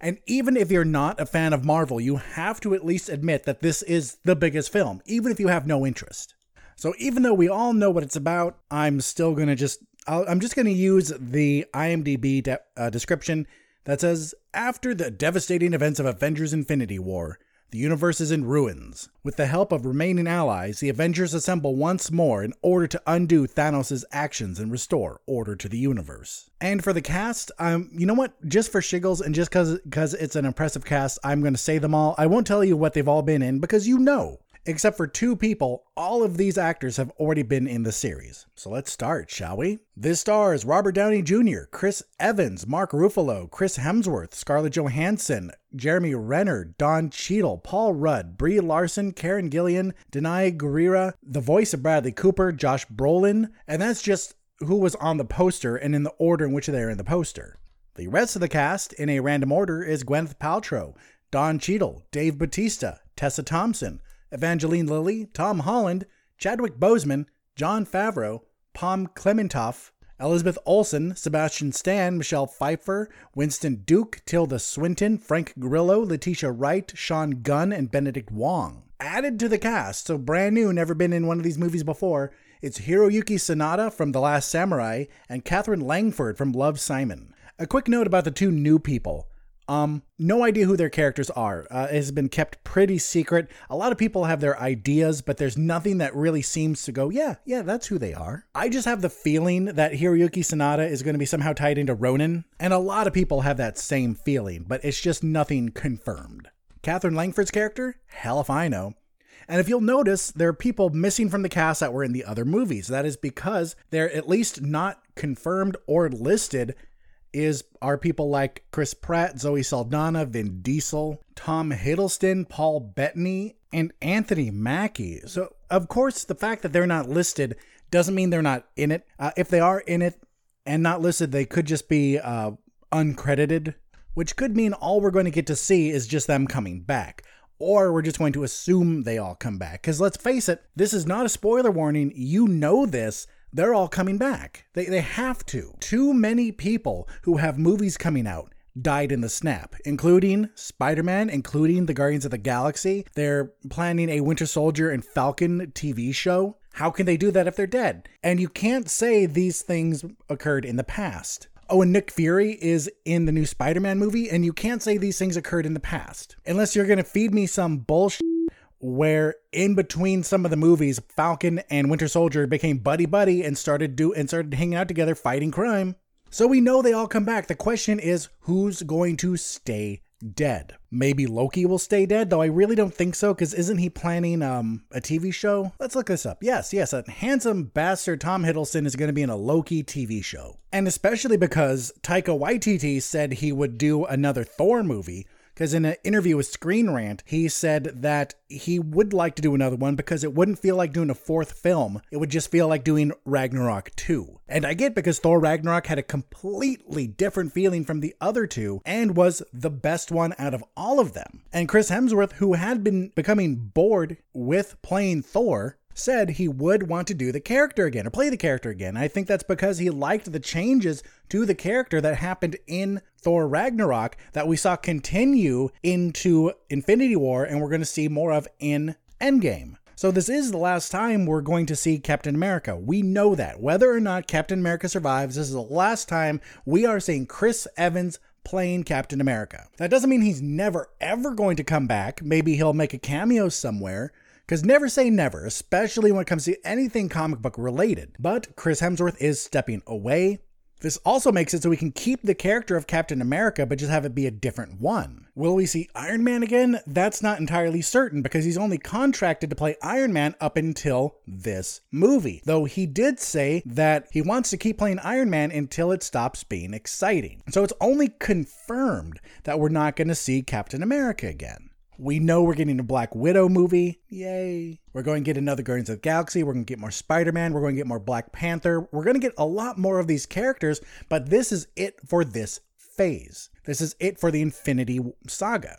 Speaker 1: And even if you're not a fan of Marvel, you have to at least admit that this is the biggest film, even if you have no interest. So even though we all know what it's about, I'm still going to just I'll, I'm just going to use the IMDb de- uh, description that says after the devastating events of Avengers Infinity War, the universe is in ruins. With the help of remaining allies, the Avengers assemble once more in order to undo Thanos' actions and restore order to the universe. And for the cast, um, you know what? Just for shiggles and just because it's an impressive cast, I'm going to say them all. I won't tell you what they've all been in because you know. Except for two people, all of these actors have already been in the series. So let's start, shall we? This stars Robert Downey Jr., Chris Evans, Mark Ruffalo, Chris Hemsworth, Scarlett Johansson, Jeremy Renner, Don Cheadle, Paul Rudd, Brie Larson, Karen Gillan, Danai Gurira, the voice of Bradley Cooper, Josh Brolin, and that's just who was on the poster and in the order in which they are in the poster. The rest of the cast, in a random order, is Gwyneth Paltrow, Don Cheadle, Dave Batista, Tessa Thompson, Evangeline Lilly, Tom Holland, Chadwick Boseman, Jon Favreau, Pom Klementieff, Elizabeth Olsen, Sebastian Stan, Michelle Pfeiffer, Winston Duke, Tilda Swinton, Frank Grillo, Letitia Wright, Sean Gunn, and Benedict Wong. Added to the cast, so brand new, never been in one of these movies before, it's Hiroyuki Sanada from The Last Samurai and Katherine Langford from Love Simon. A quick note about the two new people. Um, no idea who their characters are. Uh, it has been kept pretty secret. A lot of people have their ideas, but there's nothing that really seems to go, yeah, yeah, that's who they are. I just have the feeling that Hiroyuki Sanada is going to be somehow tied into Ronin, and a lot of people have that same feeling, but it's just nothing confirmed. Katherine Langford's character? Hell if I know. And if you'll notice, there are people missing from the cast that were in the other movies. That is because they're at least not confirmed or listed is are people like Chris Pratt, Zoe Saldana, Vin Diesel, Tom Hiddleston, Paul Bettany, and Anthony Mackie. So, of course, the fact that they're not listed doesn't mean they're not in it. Uh, if they are in it and not listed, they could just be uh, uncredited, which could mean all we're going to get to see is just them coming back. Or we're just going to assume they all come back. Because let's face it, this is not a spoiler warning. You know this. They're all coming back. They, they have to. Too many people who have movies coming out died in the snap, including Spider Man, including the Guardians of the Galaxy. They're planning a Winter Soldier and Falcon TV show. How can they do that if they're dead? And you can't say these things occurred in the past. Oh, and Nick Fury is in the new Spider Man movie, and you can't say these things occurred in the past. Unless you're gonna feed me some bullshit where in between some of the movies, Falcon and Winter Soldier became buddy buddy and started do and started hanging out together fighting crime. So we know they all come back. The question is who's going to stay dead? Maybe Loki will stay dead, though I really don't think so cuz isn't he planning um a TV show? Let's look this up. Yes, yes, a handsome bastard Tom Hiddleston is going to be in a Loki TV show. And especially because Taika Waititi said he would do another Thor movie because in an interview with Screen Rant, he said that he would like to do another one because it wouldn't feel like doing a fourth film. It would just feel like doing Ragnarok 2. And I get because Thor Ragnarok had a completely different feeling from the other two and was the best one out of all of them. And Chris Hemsworth, who had been becoming bored with playing Thor, said he would want to do the character again or play the character again. I think that's because he liked the changes to the character that happened in Thor Ragnarok that we saw continue into Infinity War and we're going to see more of in Endgame. So this is the last time we're going to see Captain America. We know that. Whether or not Captain America survives, this is the last time we are seeing Chris Evans playing Captain America. That doesn't mean he's never ever going to come back. Maybe he'll make a cameo somewhere. Because never say never, especially when it comes to anything comic book related. But Chris Hemsworth is stepping away. This also makes it so we can keep the character of Captain America, but just have it be a different one. Will we see Iron Man again? That's not entirely certain because he's only contracted to play Iron Man up until this movie. Though he did say that he wants to keep playing Iron Man until it stops being exciting. So it's only confirmed that we're not going to see Captain America again. We know we're getting a Black Widow movie. Yay. We're going to get another Guardians of the Galaxy. We're going to get more Spider Man. We're going to get more Black Panther. We're going to get a lot more of these characters, but this is it for this phase. This is it for the Infinity Saga.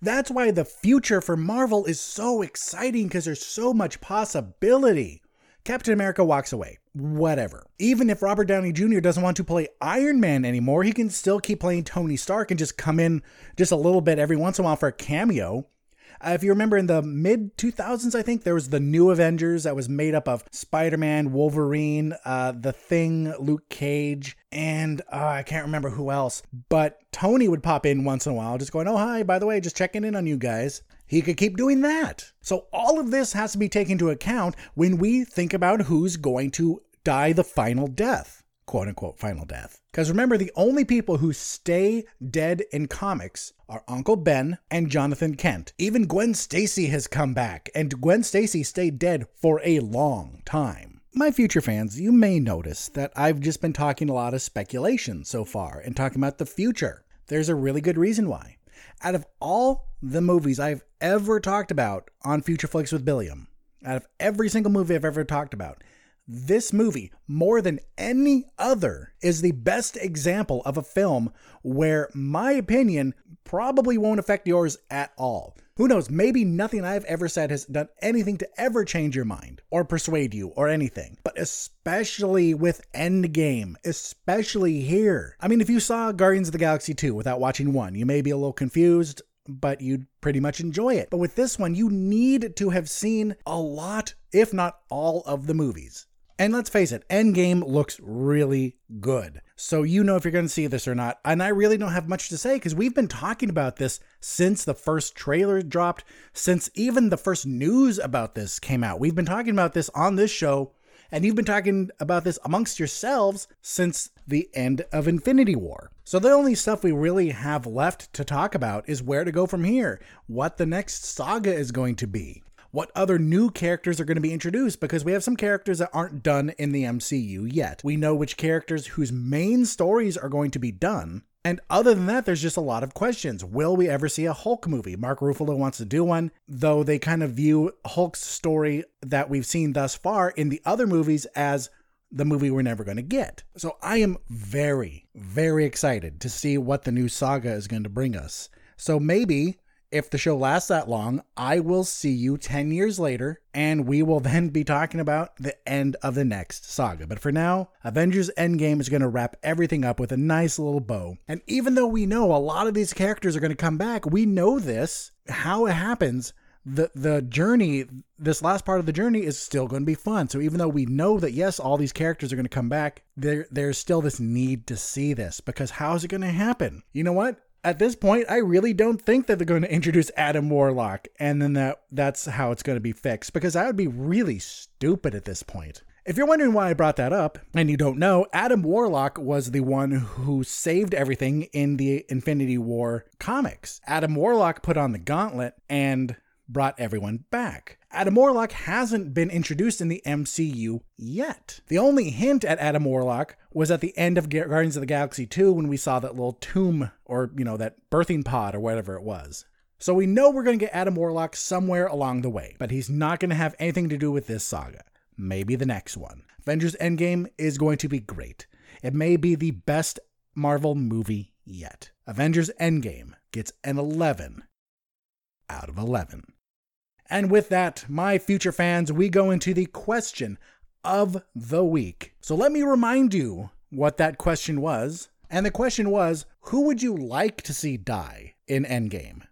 Speaker 1: That's why the future for Marvel is so exciting because there's so much possibility. Captain America walks away. Whatever. Even if Robert Downey Jr. doesn't want to play Iron Man anymore, he can still keep playing Tony Stark and just come in just a little bit every once in a while for a cameo. Uh, if you remember in the mid 2000s, I think there was the new Avengers that was made up of Spider Man, Wolverine, uh, The Thing, Luke Cage, and uh, I can't remember who else. But Tony would pop in once in a while, just going, Oh, hi, by the way, just checking in on you guys. He could keep doing that. So all of this has to be taken into account when we think about who's going to die the final death, quote unquote, final death. Because remember, the only people who stay dead in comics are Uncle Ben and Jonathan Kent. Even Gwen Stacy has come back, and Gwen Stacy stayed dead for a long time. My future fans, you may notice that I've just been talking a lot of speculation so far and talking about the future. There's a really good reason why. Out of all the movies I've ever talked about on Future Flicks with Billiam, out of every single movie I've ever talked about, this movie, more than any other, is the best example of a film where my opinion probably won't affect yours at all. Who knows, maybe nothing I've ever said has done anything to ever change your mind or persuade you or anything. But especially with Endgame, especially here. I mean, if you saw Guardians of the Galaxy 2 without watching 1, you may be a little confused, but you'd pretty much enjoy it. But with this one, you need to have seen a lot, if not all, of the movies. And let's face it, Endgame looks really good. So you know if you're going to see this or not. And I really don't have much to say because we've been talking about this since the first trailer dropped, since even the first news about this came out. We've been talking about this on this show, and you've been talking about this amongst yourselves since the end of Infinity War. So the only stuff we really have left to talk about is where to go from here, what the next saga is going to be what other new characters are going to be introduced because we have some characters that aren't done in the MCU yet. We know which characters whose main stories are going to be done. And other than that, there's just a lot of questions. Will we ever see a Hulk movie? Mark Ruffalo wants to do one, though they kind of view Hulk's story that we've seen thus far in the other movies as the movie we're never going to get. So I am very, very excited to see what the new saga is going to bring us. So maybe if the show lasts that long, I will see you 10 years later and we will then be talking about the end of the next saga. But for now, Avengers Endgame is going to wrap everything up with a nice little bow. And even though we know a lot of these characters are going to come back, we know this, how it happens. The, the journey, this last part of the journey is still going to be fun. So even though we know that yes, all these characters are going to come back, there there's still this need to see this because how is it going to happen? You know what? At this point, I really don't think that they're going to introduce Adam Warlock and then that that's how it's going to be fixed because that would be really stupid at this point. If you're wondering why I brought that up and you don't know, Adam Warlock was the one who saved everything in the Infinity War comics. Adam Warlock put on the gauntlet and brought everyone back. Adam Warlock hasn't been introduced in the MCU yet. The only hint at Adam Warlock was at the end of Guardians of the Galaxy 2 when we saw that little tomb or, you know, that birthing pod or whatever it was. So we know we're going to get Adam Warlock somewhere along the way, but he's not going to have anything to do with this saga. Maybe the next one. Avengers Endgame is going to be great. It may be the best Marvel movie yet. Avengers Endgame gets an 11 out of 11. And with that, my future fans, we go into the question of the week. So let me remind you what that question was. And the question was who would you like to see die in Endgame?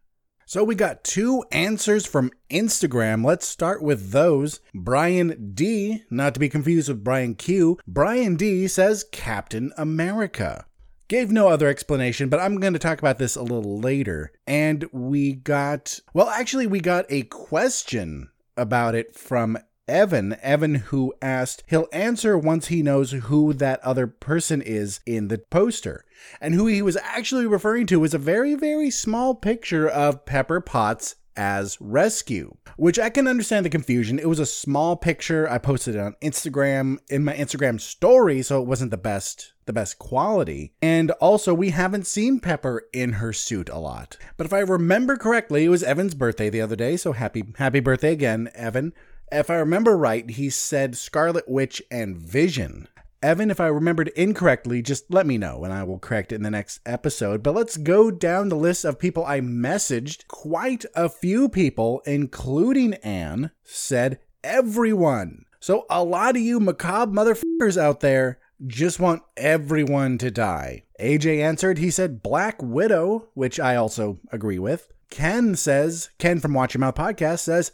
Speaker 1: So we got two answers from Instagram. Let's start with those. Brian D, not to be confused with Brian Q, Brian D says Captain America. Gave no other explanation, but I'm going to talk about this a little later. And we got, well, actually, we got a question about it from Evan. Evan, who asked, he'll answer once he knows who that other person is in the poster. And who he was actually referring to was a very, very small picture of Pepper Potts as rescue, which I can understand the confusion. It was a small picture. I posted it on Instagram in my Instagram story, so it wasn't the best the best quality. And also we haven't seen Pepper in her suit a lot. But if I remember correctly, it was Evan's birthday the other day, so happy happy birthday again, Evan. If I remember right, he said Scarlet Witch and Vision. Evan, if I remembered incorrectly, just let me know and I will correct it in the next episode. But let's go down the list of people I messaged. Quite a few people, including Anne, said everyone. So a lot of you macabre motherfuckers out there just want everyone to die. AJ answered, he said Black Widow, which I also agree with. Ken says, Ken from Watch Your Mouth podcast says,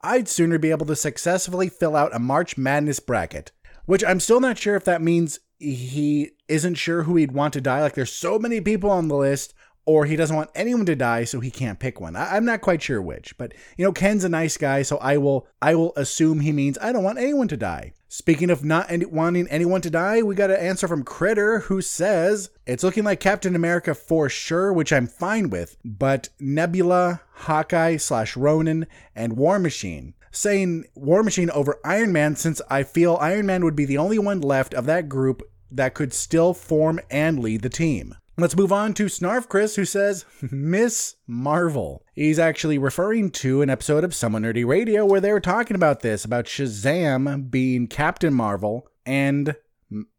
Speaker 1: I'd sooner be able to successfully fill out a March Madness bracket which I'm still not sure if that means he isn't sure who he'd want to die. Like there's so many people on the list, or he doesn't want anyone to die, so he can't pick one. I- am not quite sure which, but you know, Ken's a nice guy, so I will I will assume he means I don't want anyone to die. Speaking of not any- wanting anyone to die, we got an answer from Critter who says it's looking like Captain America for sure, which I'm fine with, but Nebula, Hawkeye slash Ronin, and War Machine saying War Machine over Iron Man since I feel Iron Man would be the only one left of that group that could still form and lead the team. Let's move on to Snarf Chris, who says Miss Marvel. He's actually referring to an episode of Somewhat Nerdy Radio where they were talking about this, about Shazam being Captain Marvel and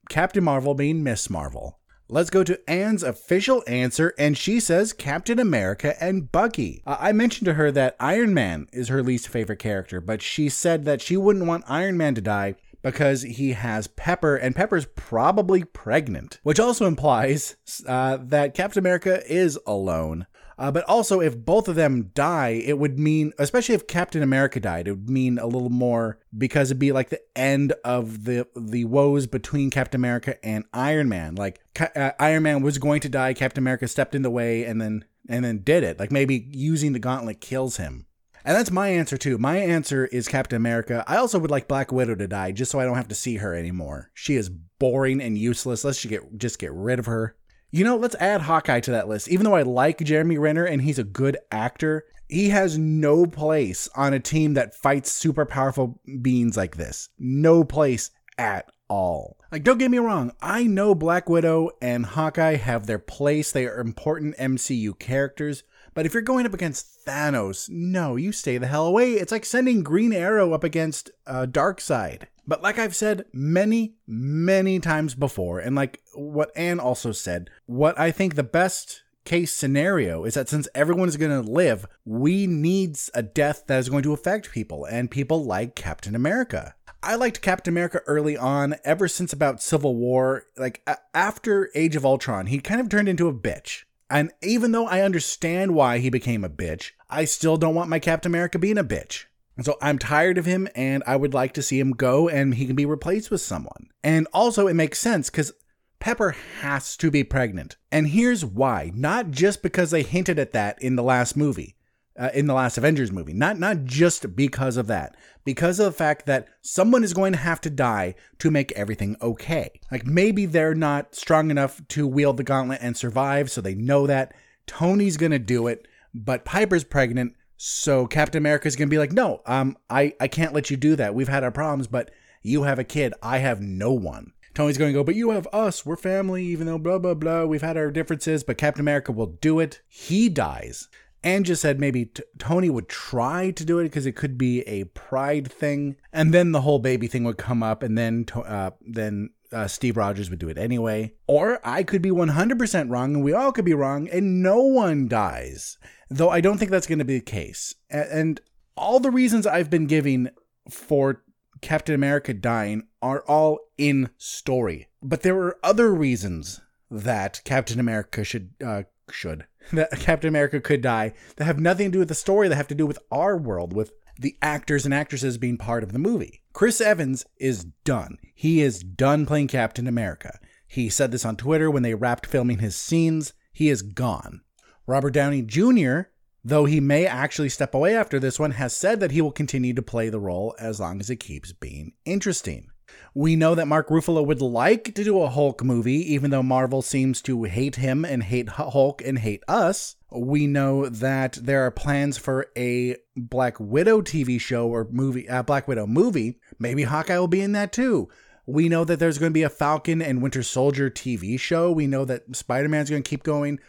Speaker 1: Captain Marvel being Miss Marvel. Let's go to Anne's official answer, and she says Captain America and Bucky. Uh, I mentioned to her that Iron Man is her least favorite character, but she said that she wouldn't want Iron Man to die because he has Pepper, and Pepper's probably pregnant, which also implies uh, that Captain America is alone. Uh, but also, if both of them die, it would mean, especially if Captain America died, it would mean a little more because it'd be like the end of the the woes between Captain America and Iron Man. Like uh, Iron Man was going to die, Captain America stepped in the way, and then and then did it. Like maybe using the gauntlet kills him. And that's my answer too. My answer is Captain America. I also would like Black Widow to die just so I don't have to see her anymore. She is boring and useless. Let's just get just get rid of her. You know, let's add Hawkeye to that list. Even though I like Jeremy Renner and he's a good actor, he has no place on a team that fights super powerful beings like this. No place at all. Like, don't get me wrong, I know Black Widow and Hawkeye have their place. They are important MCU characters. But if you're going up against Thanos, no, you stay the hell away. It's like sending Green Arrow up against uh, Darkseid. But like I've said many, many times before, and like what Anne also said, what I think the best case scenario is that since everyone is going to live, we need a death that is going to affect people, and people like Captain America. I liked Captain America early on, ever since about Civil War. Like a- after Age of Ultron, he kind of turned into a bitch. And even though I understand why he became a bitch, I still don't want my Captain America being a bitch. And so I'm tired of him and I would like to see him go and he can be replaced with someone. And also, it makes sense because Pepper has to be pregnant. And here's why not just because they hinted at that in the last movie. Uh, in the last Avengers movie, not not just because of that, because of the fact that someone is going to have to die to make everything okay. Like maybe they're not strong enough to wield the gauntlet and survive, so they know that Tony's gonna do it, but Pepper's pregnant, so Captain America is gonna be like, no, um, I I can't let you do that. We've had our problems, but you have a kid. I have no one. Tony's going to go, but you have us. We're family, even though blah, blah, blah. We've had our differences, but Captain America will do it. He dies. And just said maybe t- Tony would try to do it because it could be a pride thing. And then the whole baby thing would come up, and then, uh, then uh, Steve Rogers would do it anyway. Or I could be 100% wrong, and we all could be wrong, and no one dies. Though I don't think that's going to be the case. And all the reasons I've been giving for Captain America dying are all in story. But there are other reasons that Captain America should uh, should that Captain America could die that have nothing to do with the story that have to do with our world with the actors and actresses being part of the movie. Chris Evans is done. He is done playing Captain America. He said this on Twitter when they wrapped filming his scenes. He is gone. Robert Downey Jr., though he may actually step away after this one, has said that he will continue to play the role as long as it keeps being interesting. We know that Mark Ruffalo would like to do a Hulk movie, even though Marvel seems to hate him and hate Hulk and hate us. We know that there are plans for a Black Widow TV show or movie, uh, Black Widow movie. Maybe Hawkeye will be in that too. We know that there's going to be a Falcon and Winter Soldier TV show. We know that Spider Man's going to keep going.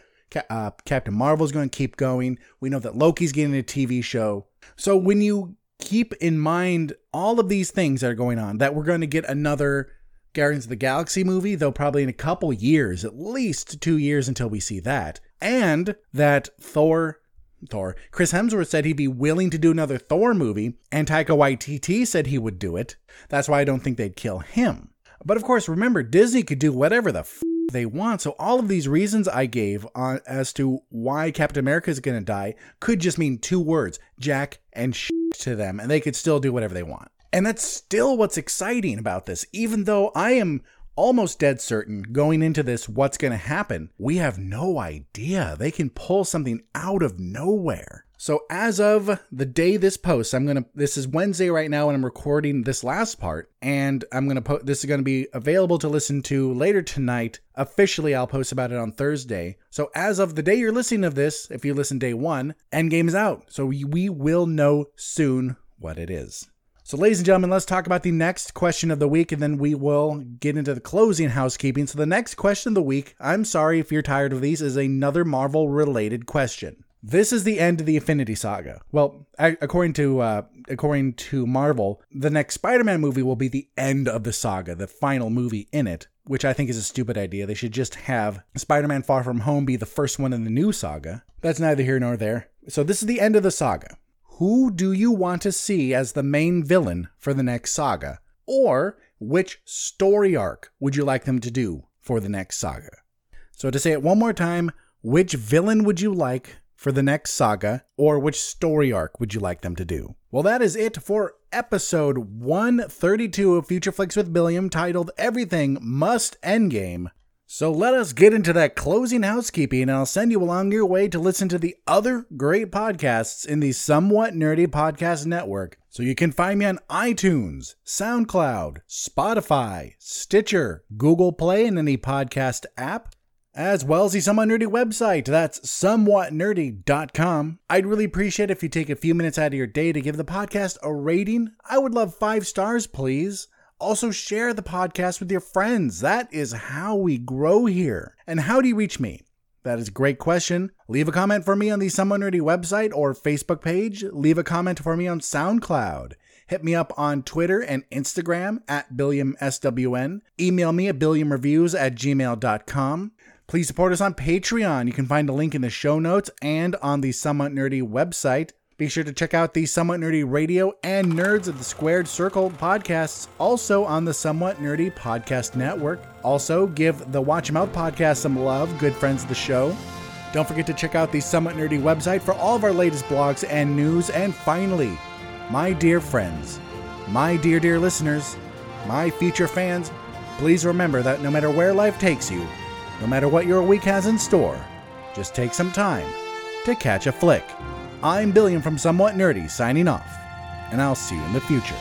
Speaker 1: Uh, Captain Marvel's going to keep going. We know that Loki's getting a TV show. So when you keep in mind all of these things that are going on, that we're going to get another Guardians of the Galaxy movie, though probably in a couple years, at least two years until we see that, and that Thor. Thor. Chris Hemsworth said he'd be willing to do another Thor movie, and Taika Waititi said he would do it. That's why I don't think they'd kill him. But of course, remember, Disney could do whatever the f- they want. So all of these reasons I gave on as to why Captain America is going to die could just mean two words: Jack and shit to them, and they could still do whatever they want. And that's still what's exciting about this, even though I am almost dead certain going into this what's going to happen. We have no idea. They can pull something out of nowhere. So as of the day this posts, I'm gonna. This is Wednesday right now, and I'm recording this last part, and I'm gonna put. This is gonna be available to listen to later tonight. Officially, I'll post about it on Thursday. So as of the day you're listening of this, if you listen day one, Endgame is out. So we, we will know soon what it is. So, ladies and gentlemen, let's talk about the next question of the week, and then we will get into the closing housekeeping. So, the next question of the week, I'm sorry if you're tired of these, is another Marvel related question. This is the end of the Infinity Saga. Well, according to uh, according to Marvel, the next Spider-Man movie will be the end of the saga, the final movie in it, which I think is a stupid idea. They should just have Spider-Man Far From Home be the first one in the new saga. That's neither here nor there. So this is the end of the saga. Who do you want to see as the main villain for the next saga? Or which story arc would you like them to do for the next saga? So to say it one more time, which villain would you like for the next saga, or which story arc would you like them to do? Well, that is it for episode 132 of Future Flicks with Billiam, titled Everything Must Endgame. So let us get into that closing housekeeping, and I'll send you along your way to listen to the other great podcasts in the Somewhat Nerdy Podcast Network. So you can find me on iTunes, SoundCloud, Spotify, Stitcher, Google Play, and any podcast app as well as the Somewhat Nerdy website. That's somewhatnerdy.com. I'd really appreciate if you take a few minutes out of your day to give the podcast a rating. I would love five stars, please. Also, share the podcast with your friends. That is how we grow here. And how do you reach me? That is a great question. Leave a comment for me on the Somewhat Nerdy website or Facebook page. Leave a comment for me on SoundCloud. Hit me up on Twitter and Instagram at BilliamSWN. Email me at BilliamReviews at gmail.com. Please support us on Patreon. You can find a link in the show notes and on the Somewhat Nerdy website. Be sure to check out the Somewhat Nerdy Radio and Nerds of the Squared Circle podcasts, also on the Somewhat Nerdy Podcast Network. Also, give the Watch Your Mouth podcast some love, good friends of the show. Don't forget to check out the Somewhat Nerdy website for all of our latest blogs and news. And finally, my dear friends, my dear, dear listeners, my future fans, please remember that no matter where life takes you, no matter what your week has in store, just take some time to catch a flick. I'm Billiam from Somewhat Nerdy signing off, and I'll see you in the future.